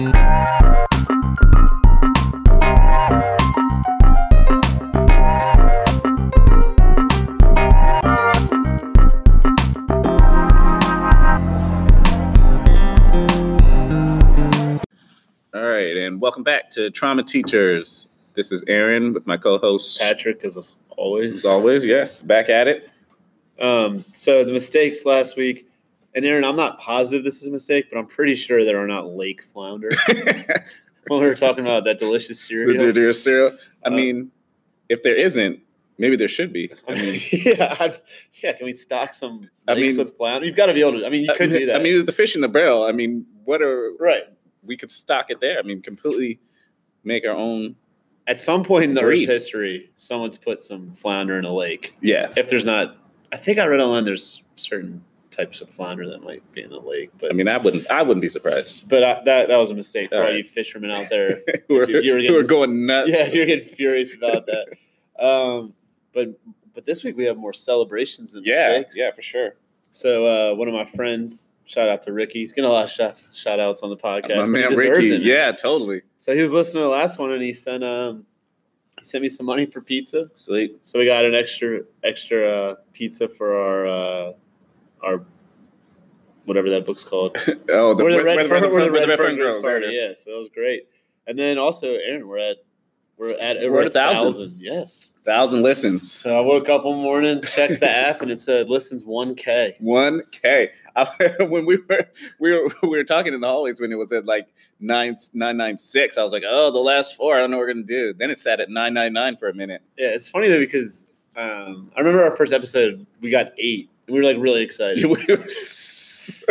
All right, and welcome back to Trauma Teachers. This is Aaron with my co-host Patrick, as always. As always, yes, back at it. Um, so the mistakes last week, and Aaron, I'm not positive this is a mistake, but I'm pretty sure there are not lake flounder. when we were talking about that delicious cereal. The dear cereal. I Uh, mean, if there isn't, maybe there should be. I mean, yeah, I've, yeah. Can we stock some I lakes mean- with flounder? You've got to be able to. I mean, you could do that. I mean, the fish in the barrel. I mean, what are right. we could stock it there? I mean, completely make our own. At some point in the Breed. Earth's history, someone's put some flounder in a lake. Yeah, If there's not, I think I read online there's certain types of flounder that might be in the lake, but I mean, I wouldn't. I wouldn't be surprised. but I, that that was a mistake for All all right. you fishermen out there. who, are, you- you were who are going nuts? yeah, you're getting furious about that. Um, but but this week we have more celebrations than yeah, mistakes. yeah, for sure. So uh, one of my friends, shout out to Ricky. He's getting a lot of shout shout outs on the podcast. My man Ricky. it. Yeah, totally. So he was listening to the last one and he sent um he sent me some money for pizza. Sweet. So we got an extra extra uh, pizza for our uh, our whatever that book's called. Oh, the where- Red, where Fern, we're the where Red Fern Fern Girls There it party. Yeah, so that was great. And then also, Aaron, we're at we're at over We're a thousand. thousand. Yes. Thousand listens. So I woke up one morning, checked the app, and it said listens one k. One K. When we were we were we were talking in the hallways when it was at like nine nine nine six, I was like, oh, the last four. I don't know what we're gonna do. Then it sat at nine nine nine for a minute. Yeah, it's funny though because um, I remember our first episode we got eight. And we were like really excited we were s-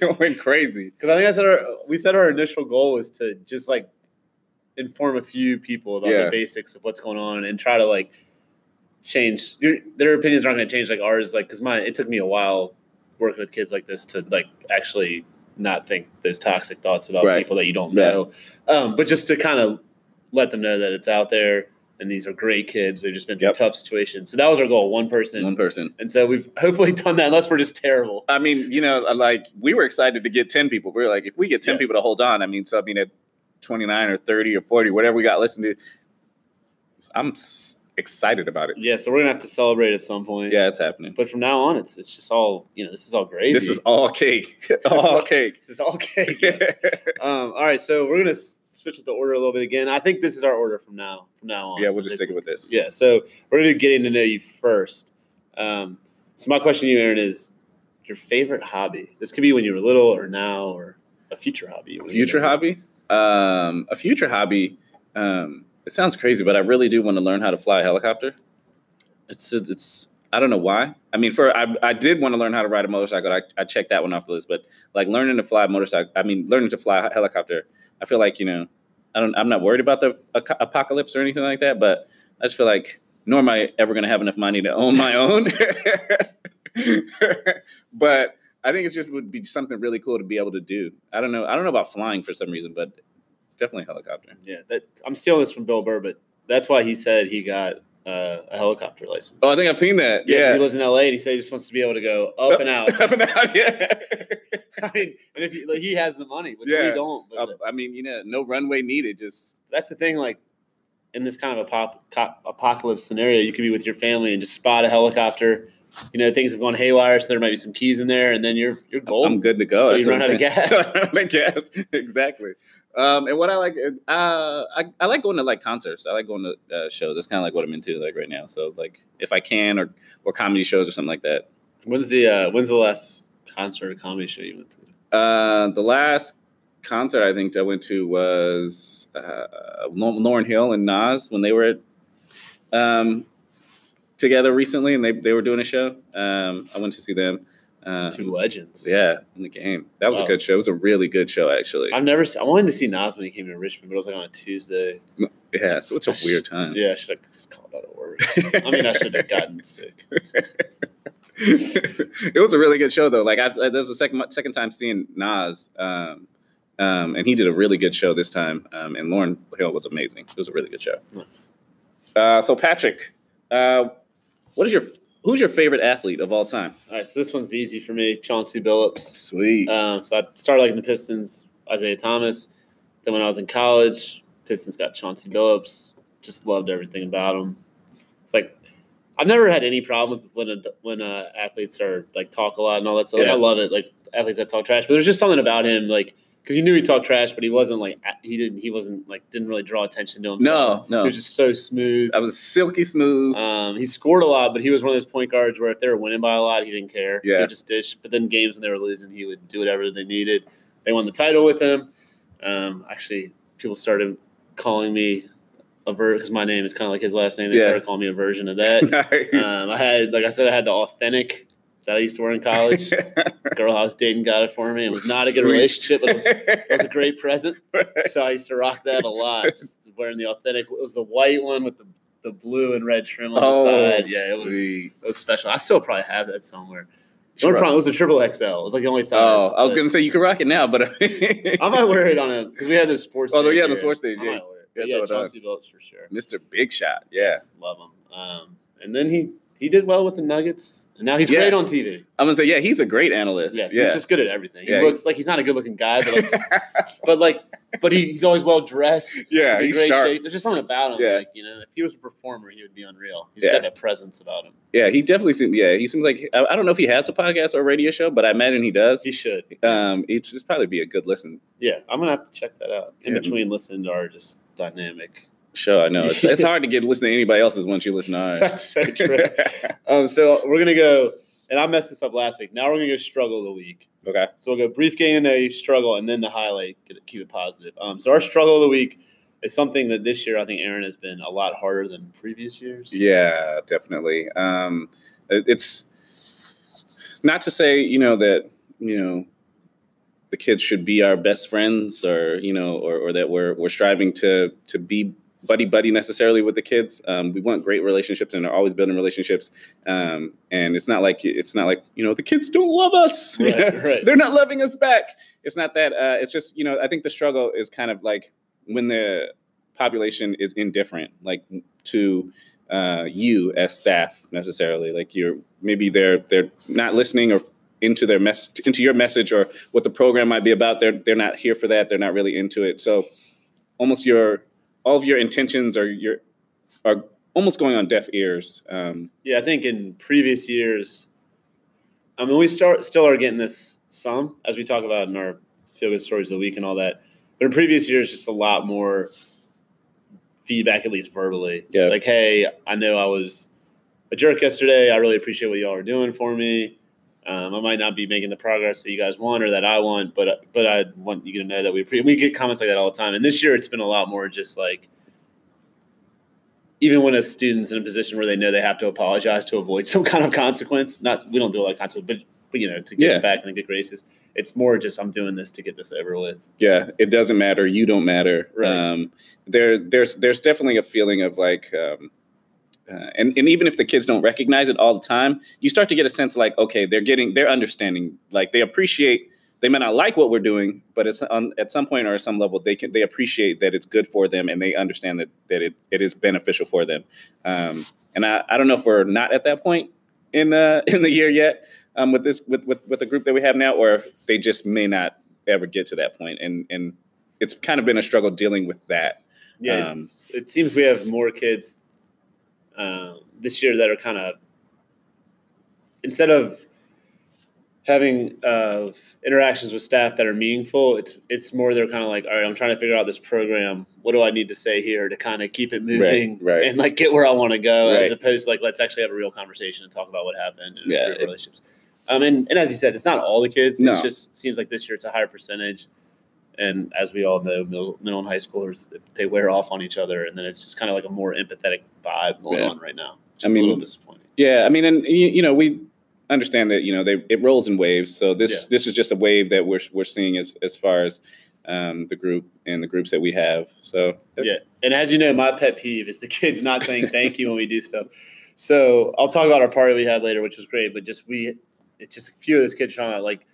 going crazy. because I think I said our we said our initial goal was to just like inform a few people about Yeah. the basics of what's going on and try to like change your, their opinions aren't going to change like ours like because mine it took me a while working with kids like this to like actually not think those toxic thoughts about Right. people that you don't Yeah. know um, but just to kind of let them know that it's out there and these are great kids they've just been through Yep. tough situations so that was our goal one person One person. and so we've hopefully done that unless we're just terrible I mean, you know, like we were excited to get ten people. We were like, if we get ten Yes. people to hold on, I mean, so I mean, at twenty nine or thirty or forty, whatever we got listened to, I'm excited about it. yeah so we're gonna have to celebrate at some point Yeah, it's happening. but from now on it's it's just all you know this is all gravy This is all cake. all cake. this is all cake yes. um, all right so we're gonna switch up the order a little bit again. I think this is our order from now from now on. Yeah, we'll just stick it with this. yeah so we're gonna do getting to know you first. Um, so my question to you aaron is your favorite hobby? This could be when you were little or now or a future hobby. You future hobby? Um a future hobby um it sounds crazy but i really do want to learn how to fly a helicopter. It's it's i don't know why i mean for i, I did want to learn how to ride a motorcycle I, I checked that one off the list but like learning to fly a motorcycle i mean learning to fly a helicopter i feel like you know i don't i'm not worried about the apocalypse or anything like that but i just feel like nor am i ever going to have enough money to own my own but I think it just would be something really cool to be able to do. I don't know. I don't know about flying for some reason, but definitely helicopter. yeah that i'm stealing this from bill burr but that's why he said he got uh, a helicopter license Oh, I think I've seen that. Yeah, Yeah. he lives in LA and he said he just wants to be able to go up and out. Up and out. Yeah. I mean, and if he, like, he has the money, which Yeah. we don't. But Uh, I mean, you know, no runway needed. Just that's the thing. Like in this kind of a pop, cop, apocalypse scenario, you could be with your family and just spot a helicopter. You know, things have gone haywire, so there might be some keys in there, and then you're you're golden. I'm good to go. So you run out of gas. Out of gas. exactly. Um, and what I like, uh, I, I like going to like concerts. I like going to uh, shows. That's kind of like what I'm into like right now. So like if I can, or or comedy shows or something like that. When's the uh, when's the last concert or comedy show you went to? Uh, the last concert I think I went to was uh, Lauryn Hill and Nas when they were at um, together recently, and they, they were doing a show. Um, I went to see them. Uh, Two legends. yeah, in the game. That was a good show. It was a really good show, actually. I've never. se- I wanted to see Nas when he came to Richmond, but it was like on a Tuesday. yeah, so it's a weird time. Yeah, I should have just called out a word. I mean, I should have gotten sick. it was a really good show though. Like I, there was a second second time seeing Nas, um, um, and he did a really good show this time. Um, and Lauryn Hill was amazing. It was a really good show. Nice. Uh, so Patrick, uh, what is your who's your favorite athlete of all time? All right, so this one's easy for me. Chauncey Billups. Sweet. Uh, so I started liking the Pistons, Isiah Thomas. Then when I was in college, Pistons got Chauncey Billups. Just loved everything about him. It's like I've never had any problem with when a, when uh, athletes are like talk a lot and all that stuff. Like, Yeah. I love it, like athletes that talk trash. But there's just something about him, like because you knew he talked trash, but he wasn't like he didn't he wasn't like didn't really draw attention to himself. No, no. he was just so smooth. I was silky smooth. Um, he scored a lot, but he was one of those point guards where if they were winning by a lot, he didn't care. Yeah. would just dish. But then games when they were losing, he would do whatever they needed. They won the title with him. Um, actually, people started calling me a ver because my name is kind of like his last name. They Yeah. started calling me a version of that. nice. um, I had, like I said, I had the authentic that I used to wear in college. Girl I was dating got it for me. It was not a good Sweet. relationship, but it was, it was a great present. So I used to rock that a lot. Just wearing the authentic. It was a white one with the, the blue and red trim on oh, the side. Yeah, it was sweet. it was special. I still probably have that somewhere. The only problem it was a triple XL. It was like the only size. Oh, I was gonna say you can rock it now, but I might wear it on a because we had those sports. Oh, yeah, the sports I yeah. might wear it. Yeah, yeah, throw it on. Chauncey Billups for sure. Mr. Big Shot. Yeah, Just love him. Um, and then he he did well with the Nuggets, and now he's Yeah. great on TV. I'm gonna say yeah. He's a great analyst. Yeah, Yeah, he's just good at everything. He Yeah, looks like he's not a good looking guy, but like, but like, but he, he's always well dressed. yeah. he's He's great sharp. shape. There's just something about him. Yeah. Like you know, if he was a performer, he would be unreal. He's Yeah. got that presence about him. Yeah, he definitely seems. Yeah, he seems like I, I don't know if he has a podcast or radio show, but I imagine he does. He should. Um, it's just probably be a good listen. Yeah, I'm gonna have to check that out. In between listening to our just dynamic. Show I know it's, it's hard to get listen to anybody else's once you listen to ours. That's so true. um, so we're gonna go, and I messed this up last week. Now we're gonna go struggle of the week. okay. So we'll go brief gain and a struggle, and then the highlight. Keep it positive. Um, so our struggle of the week is something that this year I think Aaron has been a lot harder than previous years. Yeah, definitely. Um, it- it's not to say you know that you know the kids should be our best friends or you know or, or that we're we're striving to to be buddy buddy necessarily with the kids. Um, we want great relationships and are always building relationships. Um, and it's not like it's not like you know the kids don't love us. Right, right. They're not loving us back. It's not that. Uh, it's just you know I think the struggle is kind of like when the population is indifferent, like to uh, you as staff necessarily. Like you're maybe they're they're not listening or into their mess into your message or what the program might be about. They're they're not here for that. They're not really into it. So almost your all of your intentions are your are almost going on deaf ears. Um, Yeah, I think in previous years, I mean, we start still are getting this some as we talk about in our feel good stories of the week and all that. But in previous years, just a lot more feedback, at least verbally. Yeah. Like, hey, I know I was a jerk yesterday. I really appreciate what y'all are doing for me. Um, I might not be making the progress that you guys want or that I want, but but I want you to know that we pre- we get comments like that all the time. And this year, it's been a lot more just like even when a student's in a position where they know they have to apologize to avoid some kind of consequence, not we don't do a lot of consequence, but but you know to get Yeah. back in the good graces. It's more just I'm doing this to get this over with. yeah, it doesn't matter. You don't matter. Right. Um, there, there's, there's definitely a feeling of like, um, uh, and and even if the kids don't recognize it all the time, you start to get a sense like, okay, they're getting, they're understanding, like they appreciate. They may not like what we're doing, but it's on at some point or at some level they can they appreciate that it's good for them and they understand that that it, it is beneficial for them. Um, and I, I don't know if we're not at that point in uh, in the year yet um, with this with, with with the group that we have now, or they just may not ever get to that point, and and it's kind of been a struggle dealing with that. Yeah, Um, it seems we have more kids um, this year that are kind of instead of having uh, interactions with staff that are meaningful. It's it's more they're kind of like, all right, I'm trying to figure out this program. What do I need to say here to kind of keep it moving right. and like get where I want to go, as opposed to like let's actually have a real conversation and talk about what happened and Yeah, relationships. Um, and, and as you said, it's not all the kids. No. It just seems like this year it's a higher percentage. And as we all know, middle, middle and high schoolers they wear off on each other, and then it's just kind of like a more empathetic vibe going Yeah. on right now. I mean, a little disappointing. Yeah, I mean, and you, you know, we understand that you know they it rolls in waves. So this Yeah. this is just a wave that we're we're seeing as as far as um, the group and the groups that we have. So Yeah, and as you know, my pet peeve is the kids not saying thank you when we do stuff. So I'll talk about our party we had later, which was great. But just we, it's just a few of those kids trying to like,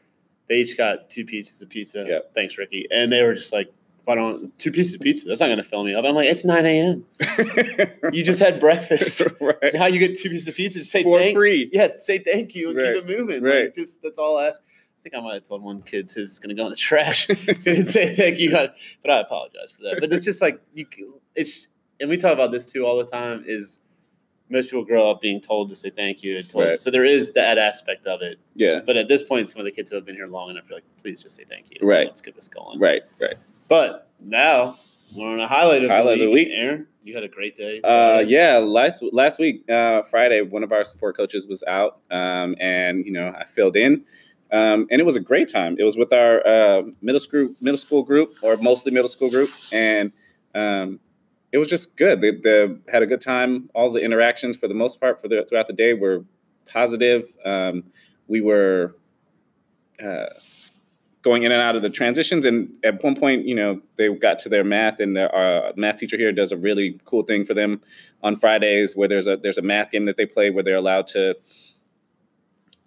they each got two pieces of pizza. Yeah. Thanks, Ricky. And they were just like, "Why don't two pieces of pizza? That's not going to fill me up." I'm like, "It's 9 a.m. You just had breakfast. right now you get two pieces of pizza. Just say for thank free. Yeah, say thank you and Right, keep it moving. right. Like, just that's all I ask. I think I might have told one kid his is going to go in the trash. didn't say thank you, but I apologize for that. But it's just like you. It's and we talk about this too all the time. Is most people grow up being told to say thank you and told, Right. so there is that aspect of it. Yeah. But at this point, some of the kids who have been here long enough are like, please just say thank you. Right. Let's get this going. Right. Right. But now we're on a highlight of Highlight of the the week. week. Aaron, you had a great day. Uh, yeah, last last week, uh, Friday, one of our support coaches was out, um, and you know I filled in, um, and it was a great time. It was with our uh, middle school middle school group, or mostly middle school group, and um, it was just good. They, they had a good time. All the interactions, for the most part, for the, throughout the day, were positive. Um, we were. Uh, going in and out of the transitions. And at one point, you know, they got to their math, and their uh, math teacher here does a really cool thing for them on Fridays, where there's a there's a math game that they play where they're allowed to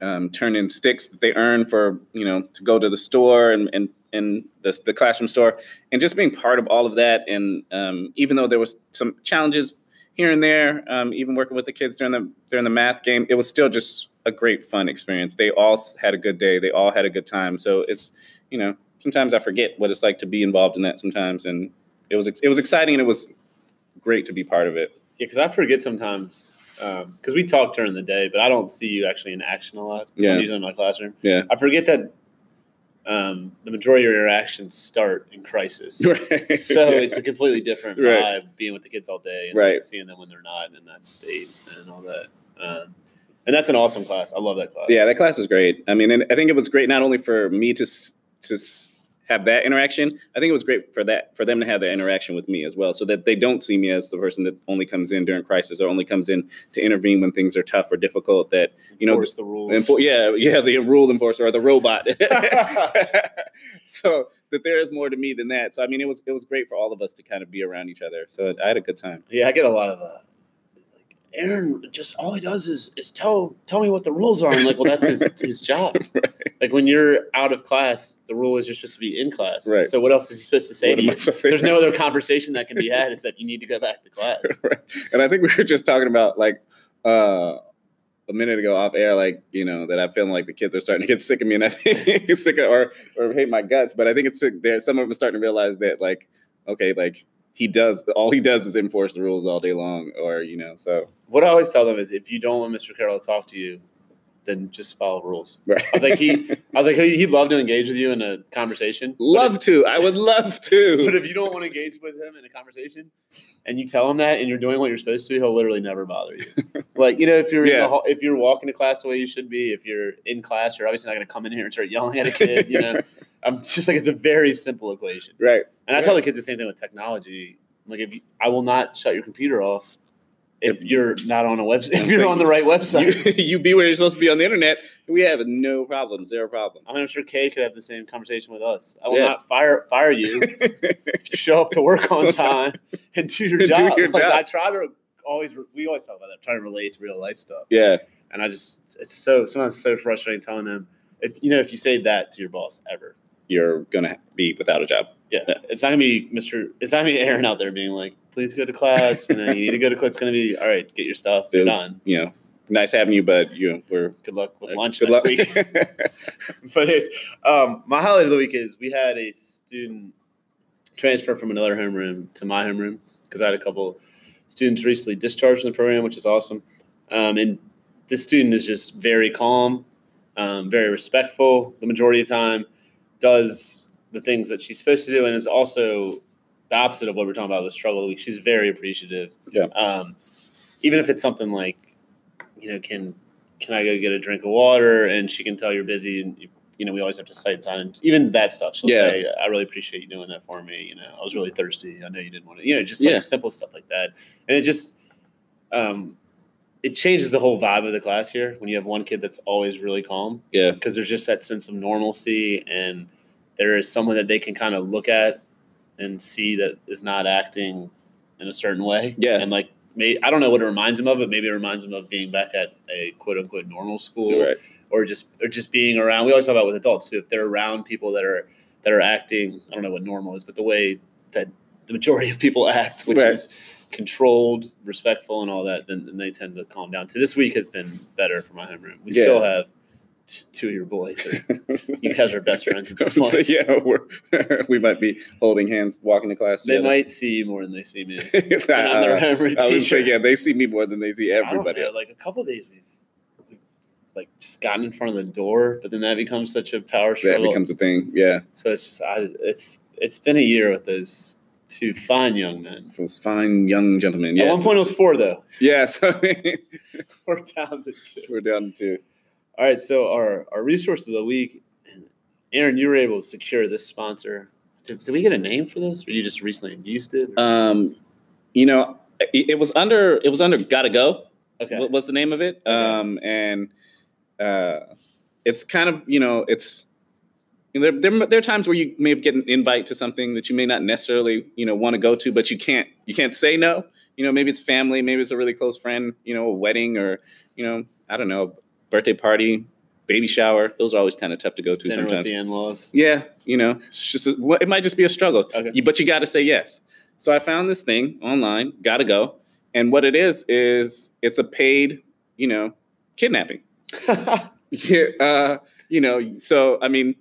um, turn in sticks that they earn for you know to go to the store and and in the, the classroom store, and just being part of all of that. And um, even though there was some challenges here and there, um, even working with the kids during the during the math game, it was still just a great fun experience. They all had a good day. They all had a good time. So it's you know sometimes I forget what it's like to be involved in that sometimes, and it was it was exciting and it was great to be part of it. Yeah, because I forget sometimes because we talk during the day, but I don't see you actually in action a lot Yeah. I'm usually in my classroom. Yeah. I forget that um, the majority of your interactions start in crisis. Right. so it's a completely different Right. vibe being with the kids all day and Right. like, seeing them when they're not in that state and all that. Um, and that's an awesome class. I love that class. Yeah, that class is great. I mean, and I think it was great not only for me to to have that interaction. I think it was great for that for them to have that interaction with me as well, so that they don't see me as the person that only comes in during crisis or only comes in to intervene when things are tough or difficult. That you know, Enforce the rules. Enfor- yeah, yeah, the rule enforcer or the robot. so that there is more to me than that. So I mean, it was it was great for all of us to kind of be around each other. So I had a good time. Yeah, I get a lot of uh, like Aaron. Just all he does is is tell tell me what the rules are. I'm like, well, that's his his job. Right. Like when you're out of class, the rule is you're supposed to be in class. Right. So what else is he supposed to say What to you? to? There's no other conversation that can be had except you need to go back to class. Right. And I think we were just talking about like uh, a minute ago off air, like you know that I feel like the kids are starting to get sick of me, and I think sick of, or or hate my guts. But I think it's there. Some of them are starting to realize that like okay, like he does all he does is enforce the rules all day long, or you know. So What I always tell them is, if you don't want Mr. Carroll to talk to you, then just follow rules. right. I was like, he, I was like, he- he'd love to engage with you in a conversation. love to. I would love to. But if you don't want to engage with him in a conversation, and you tell him that, and you're doing what you're supposed to, he'll literally never bother you. like you know, if you're Yeah. hall, if you're walking to class the way you should be, if you're in class, you're obviously not going to come in here and start yelling at a kid. You know, I'm just like it's a very simple equation. Right. And I tell the kids the same thing with technology. Like if you, I will not shut your computer off if you're not on a website. If you're on the right website. You, you be where you're supposed to be on the internet. We have no problem, zero problem. I mean, I'm sure Kay could have the same conversation with us. I will Yeah. not fire fire you if you show up to work on time and do your Do job. your like, job. I try to always, we always talk about that, trying to relate to real life stuff. yeah. And I just, it's so sometimes so frustrating telling them, if you know, if you say that to your boss ever, You're gonna be without a job. yeah, it's not gonna be Mr. It's not gonna be Aaron out there being like, please go to class. You know, you need to go to class. It's gonna be all right. Get your stuff. It You're was- done. you know, nice having you, but you know, we're Good luck with uh, lunch good next luck. week. but it's um, my highlight of the week is we had a student transfer from another homeroom to my homeroom because I had a couple students recently discharged from the program, which is awesome. Um, and this student is just very calm, um, very respectful the majority of the time, does the things that she's supposed to do, and is also the opposite of what we're talking about the struggle of the week. She's very appreciative. Yeah. Um, even if it's something like, you know, can can I go get a drink of water? And she can tell you're busy, and you, you know, we always have to cite time. Even that stuff, she'll Yeah. say, "I really appreciate you doing that for me." You know, I was really thirsty. I know you didn't want to. You know, just like Yeah. simple stuff like that, and it just, um, it changes the whole vibe of the class here when you have one kid that's always really calm yeah, because there's just that sense of normalcy and there is someone that they can kind of look at and see that is not acting in a certain way. Yeah. And like, may, I don't know what it reminds them of, but maybe it reminds them of being back at a quote unquote normal school right. or just, or just being around. We always talk about with adults too, if they're around people that are, that are acting, I don't know what normal is, but the way that the majority of people act, which Right. is controlled, respectful and all that, then, then they tend to calm down. So this week has been better for my homeroom. We Yeah. still have t- two of your boys. You guys are best friends at this so point. yeah, we're, we might be holding hands, walking to class. They might see you more than they see me. I, I'm their homeroom I would say, teacher. yeah, they see me more than they see everybody know. Like a couple days, we've, we've like just gotten in front of the door, but then that becomes such a power struggle. that becomes a thing. Yeah, so it's just I, it's it's been a year with those two fine young men. those fine young gentlemen. At one point, it was four though. yes. We're down to two. we're down to two. All right, so our our resource of the week, Aaron, you were able to secure this sponsor. Did, did we get a name for this, or you just recently used it? Um, you know, it, it was under it was under Gotta Go. okay, What was the name of it? Okay. Um, and uh, it's kind of you know it's there, there there are times where you may get an invite to something that you may not necessarily you know want to go to, but you can't you can't say no. You know, maybe it's family, maybe it's a really close friend. You know, a wedding or you know I don't know, birthday party, baby shower. Those are always kind of tough to go to dinner with sometimes. the in-laws. Yeah, you know, it's just a, it might just be a struggle, Okay. But you got to say yes. So I found this thing online, got to go, and what it is is it's a paid, you know, kidnapping. Yeah, uh, you know, so I mean,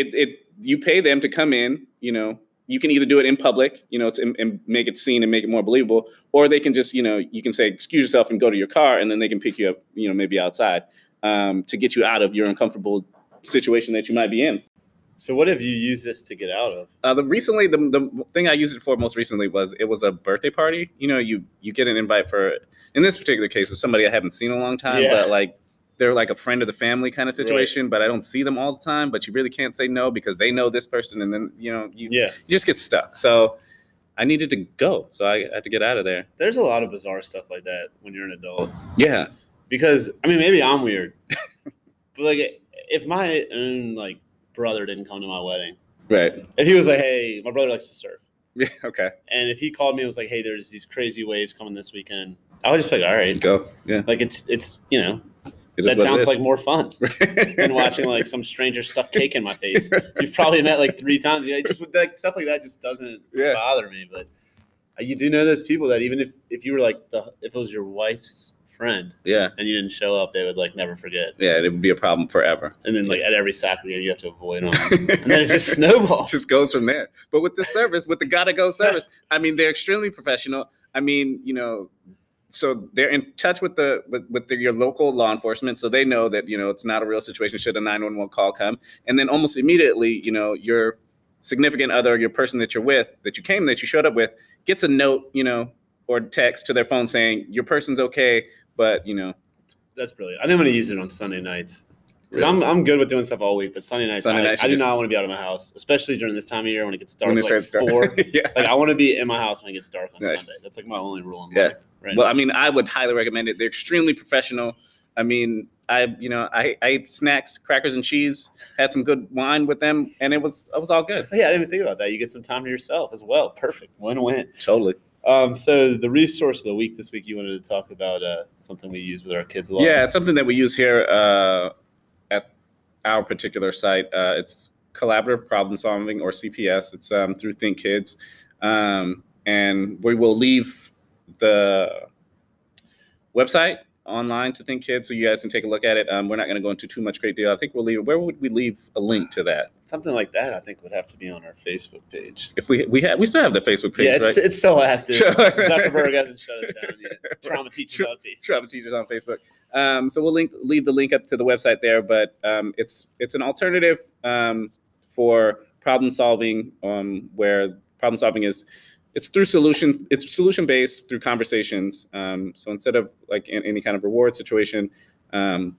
it it you pay them to come in, you know. You can either do it in public, you know, to, and, and make it seen and make it more believable, or they can just, you know, you can say excuse yourself and go to your car, and then they can pick you up, you know, maybe outside um, to get you out of your uncomfortable situation that you might be in. so, what have you used this to get out of? Uh, the recently, the the thing I used it for most recently was it was a birthday party. You know, you you get an invite for in this particular case, it's somebody I haven't seen in a long time, Yeah. but like they're like a friend of the family kind of situation. But I don't see them all the time. But you really can't say no because they know this person, and then you know you, Yeah, you just get stuck. So I needed to go, so I had to get out of there. there's a lot of bizarre stuff like that when you're an adult. Yeah, Because I mean, maybe I'm weird, but like if my own like brother didn't come to my wedding, right. if he was like, "Hey, my brother likes to surf," Yeah, okay, and if he called me and was like, "Hey, there's these crazy waves coming this weekend," I would just be like, "All right." go. Yeah, Like it's it's you know that sounds like more fun than watching like some stranger stuff cake in my face. You've probably met like three times. Yeah, just with like stuff like that just doesn't Yeah. bother me. But uh, you do know those people that even if if you were like the if it was your wife's friend yeah, and you didn't show up, they would like never forget. yeah. It would be a problem forever. And then like at every soccer game, you have to avoid them, and then it just snowballs. just goes from there. But with the service, with the gotta go service, I mean, they're extremely professional. I mean, you know, so they're in touch with the with, with the, your local law enforcement, so they know that you know it's not a real situation. Should a nine one one call come, and then almost immediately, you know, your significant other, your person that you're with, that you came, that you showed up with, gets a note, you know, or text to their phone saying your person's okay, but you know, That's brilliant. I think I'm gonna use it on Sunday nights. Because I'm, I'm good with doing stuff all week, but Sunday nights, Sunday I, nights I do just- not want to be out of my house, especially during this time of year when it gets dark when it like starts dark- four. yeah. like I want to be in my house when it gets dark on Nice. Sunday. That's like my only rule in Yeah. life. Right. Well, now. I mean, I would highly recommend it. They're extremely professional. I mean, I you know, I, I ate snacks, crackers and cheese, had some good wine with them, and it was it was all good. Yeah, I didn't even think about that. You get some time to yourself as well. Perfect. Win win. Totally. Um, so the resource of the week this week, you wanted to talk about uh, something we use with our kids a lot. Yeah, it's something that we use here uh, our particular site. Uh, it's collaborative problem solving or CPS. It's um, through Think Kids, um, and we will leave the website online to Think Kids so you guys can take a look at it. Um, we're not going to go into too much great deal. I think we'll leave. Where would we leave a link to that? Something like that, I think, would have to be on our Facebook page. If we we have we still have the Facebook page, yeah, it's, right? it's still active. Zuckerberg hasn't shut us down yet. Trauma teachers on Facebook. Trauma teachers on Facebook. Um, so we'll link leave the link up to the website there, but um, it's it's an alternative um, for problem solving, um, where problem solving is it's through solution it's solution based through conversations. Um, so instead of like in any kind of reward situation um,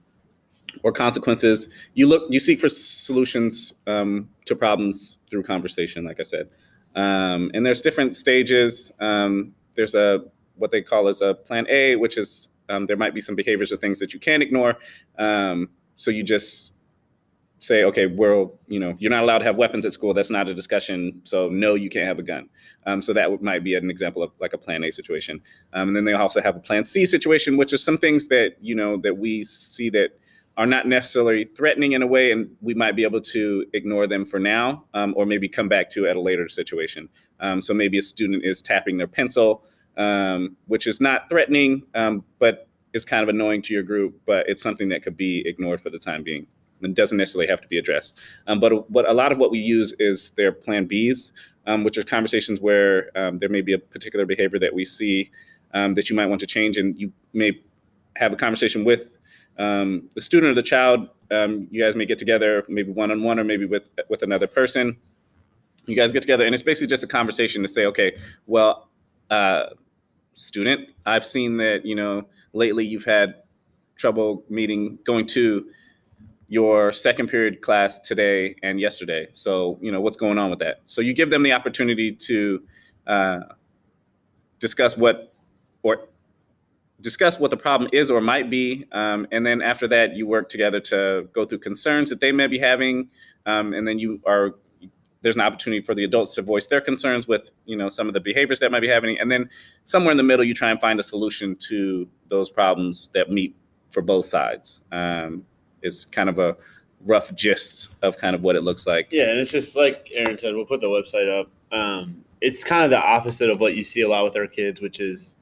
or consequences, you look you seek for solutions um, to problems through conversation. Like I said, um, and there's different stages. Um, there's a what they call as a plan A, which is um, there might be some behaviors or things that you can ignore. So you just say, okay, we're you know you're not allowed to have weapons at school. That's not a discussion. So no, you can't have a gun. Um, so that might be an example of like a plan A situation. Um, and then they also have a plan C situation, which is some things that you know that we see that are not necessarily threatening in a way, and we might be able to ignore them for now, um, or maybe come back to at a later situation. Um, so maybe a student is tapping their pencil, um, which is not threatening, um, but is kind of annoying to your group, but it's something that could be ignored for the time being. It doesn't necessarily have to be addressed. Um, but what a lot of what we use is their plan Bs, um, which are conversations where um, there may be a particular behavior that we see um, that you might want to change, and you may have a conversation with um, the student or the child. Um, you guys may get together, maybe one on one, or maybe with with another person. You guys get together, and it's basically just a conversation to say, okay, well, uh, student, I've seen that you know lately you've had trouble meeting going to your second period class today and yesterday. So, you know, what's going on with that? So you give them the opportunity to uh, discuss what or discuss what the problem is or might be, um, and then after that, you work together to go through concerns that they may be having, um, and then you are there's an opportunity for the adults to voice their concerns with you know some of the behaviors that might be happening, and then somewhere in the middle, you try and find a solution to those problems that meet for both sides. Um, it's kind of a rough gist of kind of what it looks like. Yeah, and it's just like Aaron said, we'll put the website up. Um, it's kind of the opposite of what you see a lot with our kids, which is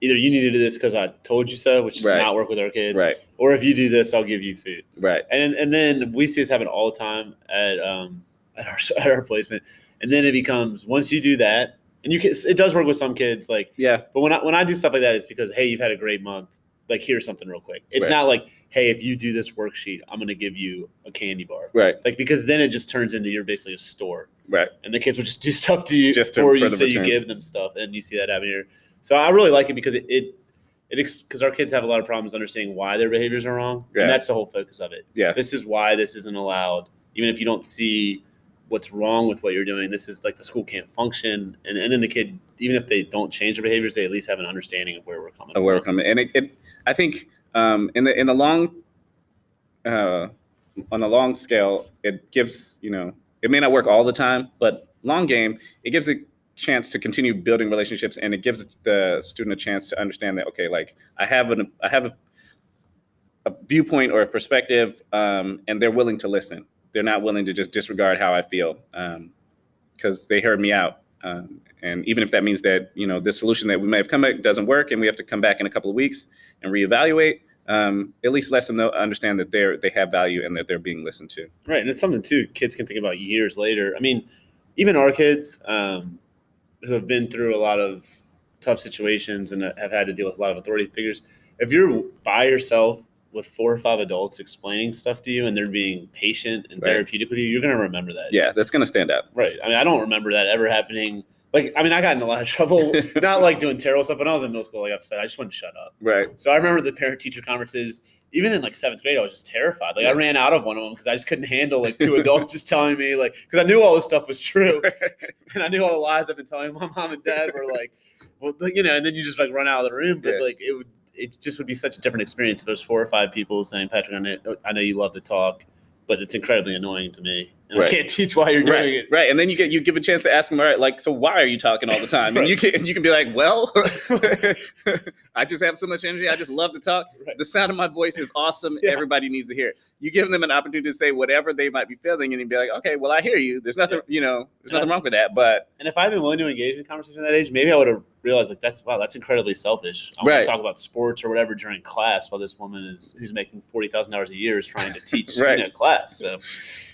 either you need to do this because I told you so, which does Right. not work with our kids, Right, or if you do this, I'll give you food. right, And and then we see this happen all the time at um at our at our placement, and then it becomes once you do that, and you can it does work with some kids like yeah, but when I when I do stuff like that, it's because hey, you've had a great month. Like here's something real quick. It's Right. not like hey, if you do this worksheet, I'm gonna give you a candy bar. right, Like because then it just turns into you're basically a store, right. and the kids will just do stuff to you, Just to- or for you so you give them stuff, and you see that happening here. So I really like it because it it it because our kids have a lot of problems understanding why their behaviors are wrong, Yeah. and that's the whole focus of it. Yeah. This is why this isn't allowed, even if you don't see what's wrong with what you're doing. This is like the school can't function, and, and then the kid, even if they don't change their behaviors, they at least have an understanding of where we're coming of where we're coming. And it, it I think um, in the in the long uh, on a long scale, it gives you know it may not work all the time, but long game, it gives a chance to continue building relationships, and it gives the student a chance to understand that okay, like I have an I have a, a viewpoint or a perspective, um, and they're willing to listen. They're not willing to just disregard how I feel because they heard me out. Um, and even if that means that you know the solution that we may have come at doesn't work, and we have to come back in a couple of weeks and reevaluate, um, at least let them know, understand that they're they have value and that they're being listened to. Right, and it's something too kids can think about years later. I mean, even our kids um, who have been through a lot of tough situations and have had to deal with a lot of authority figures. If you're by yourself with four or five adults explaining stuff to you and they're being patient and Right. therapeutic with you, you're gonna remember that. Yeah, that's going to stand out. Right. I mean, I don't remember that ever happening. Like, I mean, I got in a lot of trouble, not like doing terrible stuff. When I was in middle school, like I've said, I just wanted to shut up. Right. So I remember the parent teacher conferences. Even in like seventh grade, I was just terrified. Like Yeah. I ran out of one of them because I just couldn't handle like two adults just telling me like because I knew all this stuff was true and I knew all the lies I've been telling my mom and dad were like, well, you know, and then you just like run out of the room. But Yeah. like it would, it just would be such a different experience if there's four or five people saying, Patrick, I know, I know you love to talk, but it's incredibly annoying to me, and Right. I can't teach why you're doing Right, it. right, and then you get you give a chance to ask them, all right, like, so why are you talking all the time? And you can you can be like, well, I just have so much energy. I just love to talk. Right. The sound of my voice is awesome. Yeah. Everybody needs to hear it. You give them an opportunity to say whatever they might be feeling, and you'd be like, okay, well, I hear you. There's nothing, you know, there's And I nothing wrong with that. But And if I'd been willing to engage in conversation at that age, maybe I would have realized like that's wow, that's incredibly selfish. I want Right. to talk about sports or whatever during class while this woman is who's making forty thousand dollars a year is trying to teach Right. you know, class. So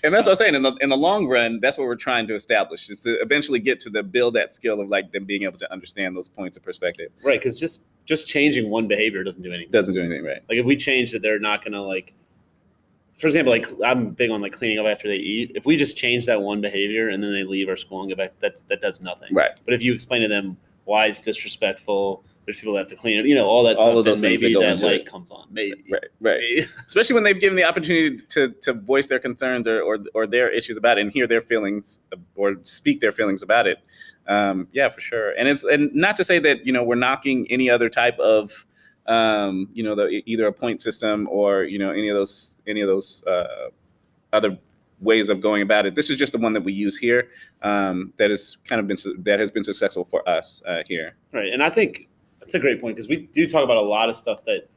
and that's what I'm um, saying. In the in the long run, that's what we're trying to establish is to eventually get to the build that skill of like them being able to understand those points of perspective. right, because just just changing one behavior doesn't do anything. Doesn't do anything right. Like if we change that they're not gonna like for example, like I'm big on like cleaning up after they eat. If we just change that one behavior and then they leave our school and go back, that that does nothing. Right. But if you explain to them why it's disrespectful, there's people that have to clean it, you know, all that All stuff, of those then things maybe that light it. comes on. Maybe. Right. Right. Maybe. especially when they've given the opportunity to to voice their concerns or or, or their issues about it and hear their feelings or speak their feelings about it. Um, yeah, for sure. And it's and not to say that you know we're knocking any other type of um, you know the either a point system or you know any of those any of those uh, other ways of going about it. This is just the one that we use here um, that has kind of been that has been successful for us uh, here. Right, and I think that's a great point because we do talk about a lot of stuff that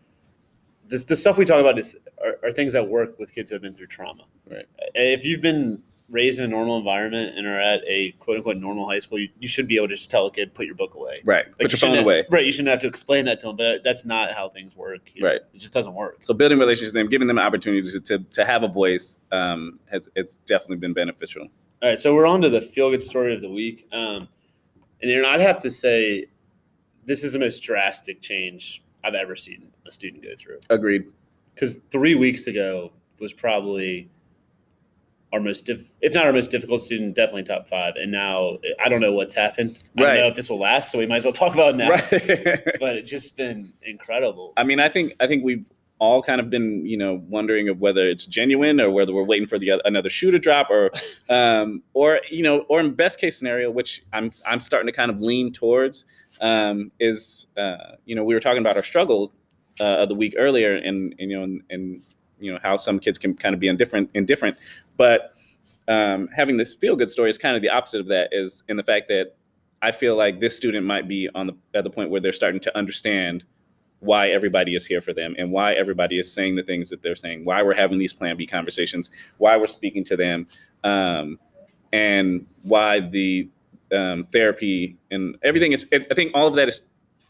this the stuff we talk about is are, are things that work with kids who have been through trauma. Right. If you've been raised in a normal environment and are at a quote unquote normal high school, you, you should be able to just tell a kid put your book away. Right. Like, Put you your phone have- away. Right. You shouldn't have to explain that to them, but that's not how things work. here. Right. It just doesn't work. So building relationships with them, giving them opportunities to, to, to have a voice, um, has it's definitely been beneficial. All right, so we're on to the feel good story of the week. Um, and Aaron, I'd have to say this is the most drastic change I've ever seen a student go through. Agreed. Because three weeks ago was probably our most, diff- if not our most difficult student, definitely top five. And now I don't know what's happened. I Right. don't know if this will last, so we might as well talk about it now. Right. But it's just been incredible. I mean, I think I think we've all kind of been, you know, wondering of whether it's genuine or whether we're waiting for the oth- another shoe to drop, or, um, or you know, or in best case scenario, which I'm I'm starting to kind of lean towards, um, is uh, you know, we were talking about our struggle uh, of the week earlier, and, and you know, and, and you know how some kids can kind of be indifferent, indifferent, but um, having this feel good story is kind of the opposite of that. Is in the fact that I feel like this student might be on the at the point where they're starting to understand why everybody is here for them and why everybody is saying the things that they're saying, why we're having these Plan B conversations, why we're speaking to them, um, and why the um, therapy and everything is. I think all of that is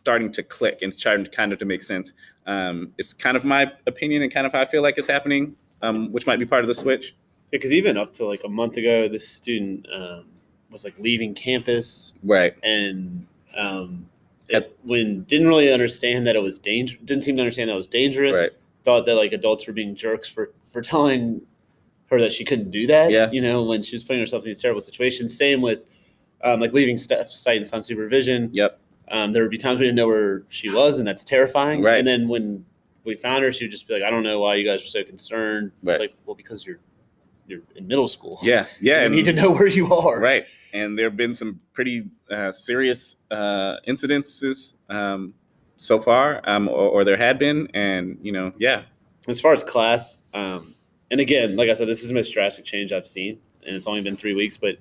starting to click and starting to kind of to make sense. Um, it's kind of my opinion and kind of how I feel like it's happening, um, which might be part of the switch. Because even up to like a month ago, this student um, was like leaving campus Right. and um, it, when didn't really understand that it was danger didn't seem to understand that it was dangerous Right. thought that like adults were being jerks for for telling her that she couldn't do that Yeah. you know when she was putting herself in these terrible situations same with um, like leaving stuff sight and sound supervision Yep. Um, there would be times we didn't know where she was and that's terrifying Right. and then when we found her she would just be like i don't know why you guys are so concerned Right. it's like well because you're you're in middle school Yeah. Yeah. you need to know where you are Right. And there have been some pretty uh, serious uh, incidences um, so far, um, or, or there had been. And, you know, yeah. as far as class, um, and again, like I said, this is the most drastic change I've seen, and it's only been three weeks. But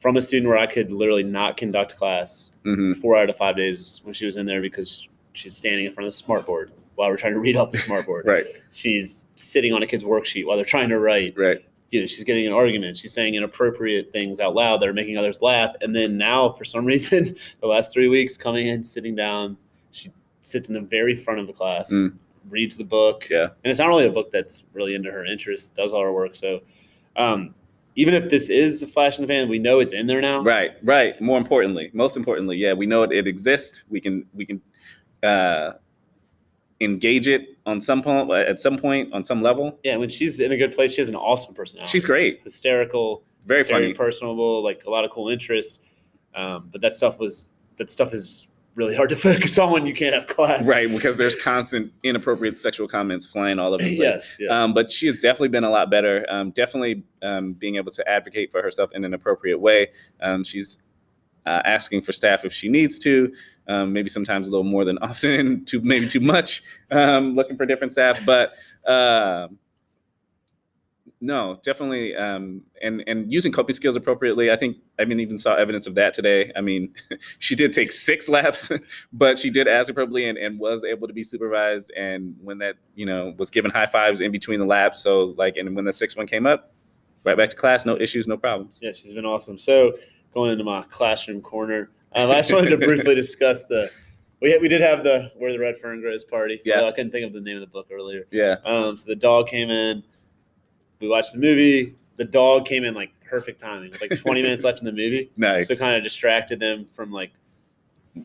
from a student where I could literally not conduct class hmm four out of five days when she was in there because she's standing in front of the smart board while we're trying to read off the smart board. Right. She's sitting on a kid's worksheet while they're trying to write. Right. You know, she's getting an argument. She's saying inappropriate things out loud that are making others laugh. And then now, for some reason, the last three weeks, coming in, sitting down, she sits in the very front of the class, Mm. reads the book, Yeah. and it's not really a book that's really into her interests, does all her work. So, um, even if this is a flash in the pan, we know it's in there now. Right. Right. More importantly, most importantly, yeah, we know it, it exists. We can, we can uh, engage it on some point, at some point, on some level. Yeah, when she's in a good place, she has an awesome personality. She's great. hysterical, Very very funny. personable, like a lot of cool interests. Um, but that stuff was that stuff is really hard to focus on when you can't have class. Right. Because there's constant inappropriate sexual comments flying all over the place. yes. Yes. Um, but she has definitely been a lot better. Um, definitely um, being able to advocate for herself in an appropriate way. Um, she's uh, asking for staff if she needs to. Um, maybe sometimes a little more than often, too maybe too much. Um, looking for different staff, but no, definitely, um, and and using coping skills appropriately. I think I mean even saw evidence of that today. I mean, she did take six laps, but she did ask appropriately and, and was able to be supervised. And when that you know was given high fives in between the laps, so like and when the sixth one came up, right back to class, no issues, no problems. yeah, she's been awesome. So going into my classroom corner, um, I just wanted to briefly discuss the. We, had, we did have the where the red fern grows party. Yeah. I couldn't think of the name of the book earlier. Yeah, Um, so the dog came in. We watched the movie. The dog came in like perfect timing, with like 20 minutes left in the movie. nice. So kind of distracted them from like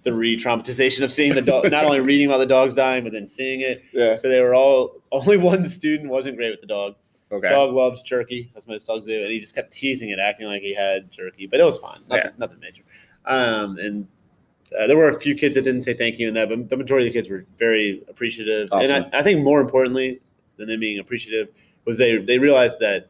the re-traumatization of seeing the dog, not only reading about the dogs dying, but then seeing it. yeah. So they were all only one student wasn't great with the dog. Okay. Dog loves jerky, as most dogs do, and he just kept teasing it, acting like he had jerky, but it was fine, nothing, Yeah. nothing major. Um, and uh, there were a few kids that didn't say thank you in that, but the majority of the kids were very appreciative. Awesome. And I, I think more importantly than them being appreciative was they they realized that.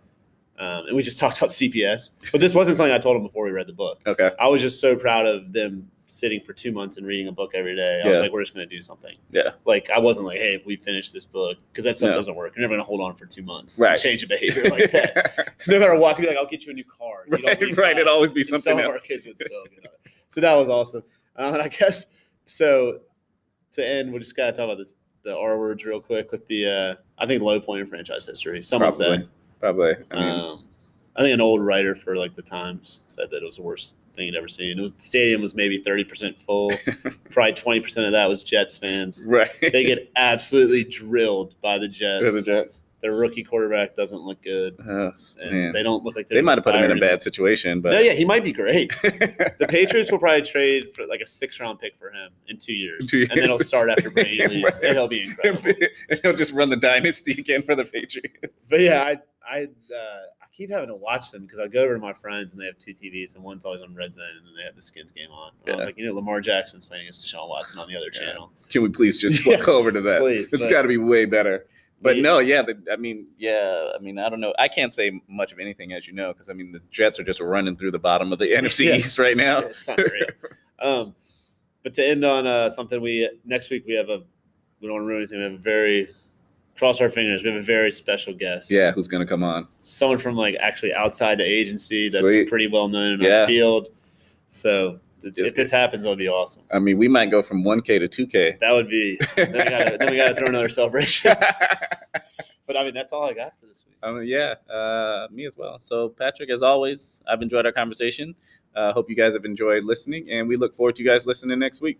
Um, and we just talked about CPS, but this wasn't something I told them before we read the book. Okay. I was just so proud of them sitting for two months and reading a book every day. I was like, we're just going to do something. Yeah. Like, I wasn't like, hey, if we finish this book, because that stuff No. doesn't work. You're never going to hold on for two months Right. change a behavior like that. no matter what, I could be like, I'll get you a new car. Right, right, it'd always be And something some of our kids would still get it. So that was awesome. Um, and I guess, so to end, we just got to talk about this, the R words real quick with the, uh, I think, low point in franchise history. Someone Probably. said. Probably. I mean, Um, I think an old writer for like the Times said that it was the worst thing you'd ever seen. It was the stadium was maybe thirty percent full. Probably twenty percent of that was Jets fans. right. They get absolutely drilled by the Jets. the Jets. Their rookie quarterback doesn't look good, and they don't look like they're might have put him in a bad situation, but No, yeah, he might be great. The Patriots will probably trade for like a six round pick for him in two years, Two and then he'll start after Brady leaves, and he'll be incredible. and he'll just run the dynasty again for the Patriots. But yeah, I I uh, I keep having to watch them because I go over to my friends and they have two TVs and one's always on Red Zone and then they have the Skins game on. And I was like, you know, Lamar Jackson's playing against Deshaun Watson on the other Yeah. channel. Can we please just Yeah, over to that? please, it's got to be way better. But Yeah. no, yeah, the, I mean, yeah, I mean, I don't know. I can't say much of anything, as you know, because I mean, the Jets are just running through the bottom of the NFC Yeah. East right now. It's not real. Um, but to end on uh, something, we next week we have a we don't want to ruin anything. We have a very cross our fingers. We have a very special guest. yeah, who's gonna come on? someone from like actually outside the agency that's Sweet. pretty well known in Yeah. our field. So Just- if this happens, it'll be awesome. I mean, we might go from 1K to 2K. That would be. Then we gotta, then we gotta throw another celebration. But I mean, that's all I got for this week. I mean, yeah, uh, me as well. So, Patrick, as always, I've enjoyed our conversation. Uh, hope you guys have enjoyed listening, and we look forward to you guys listening next week.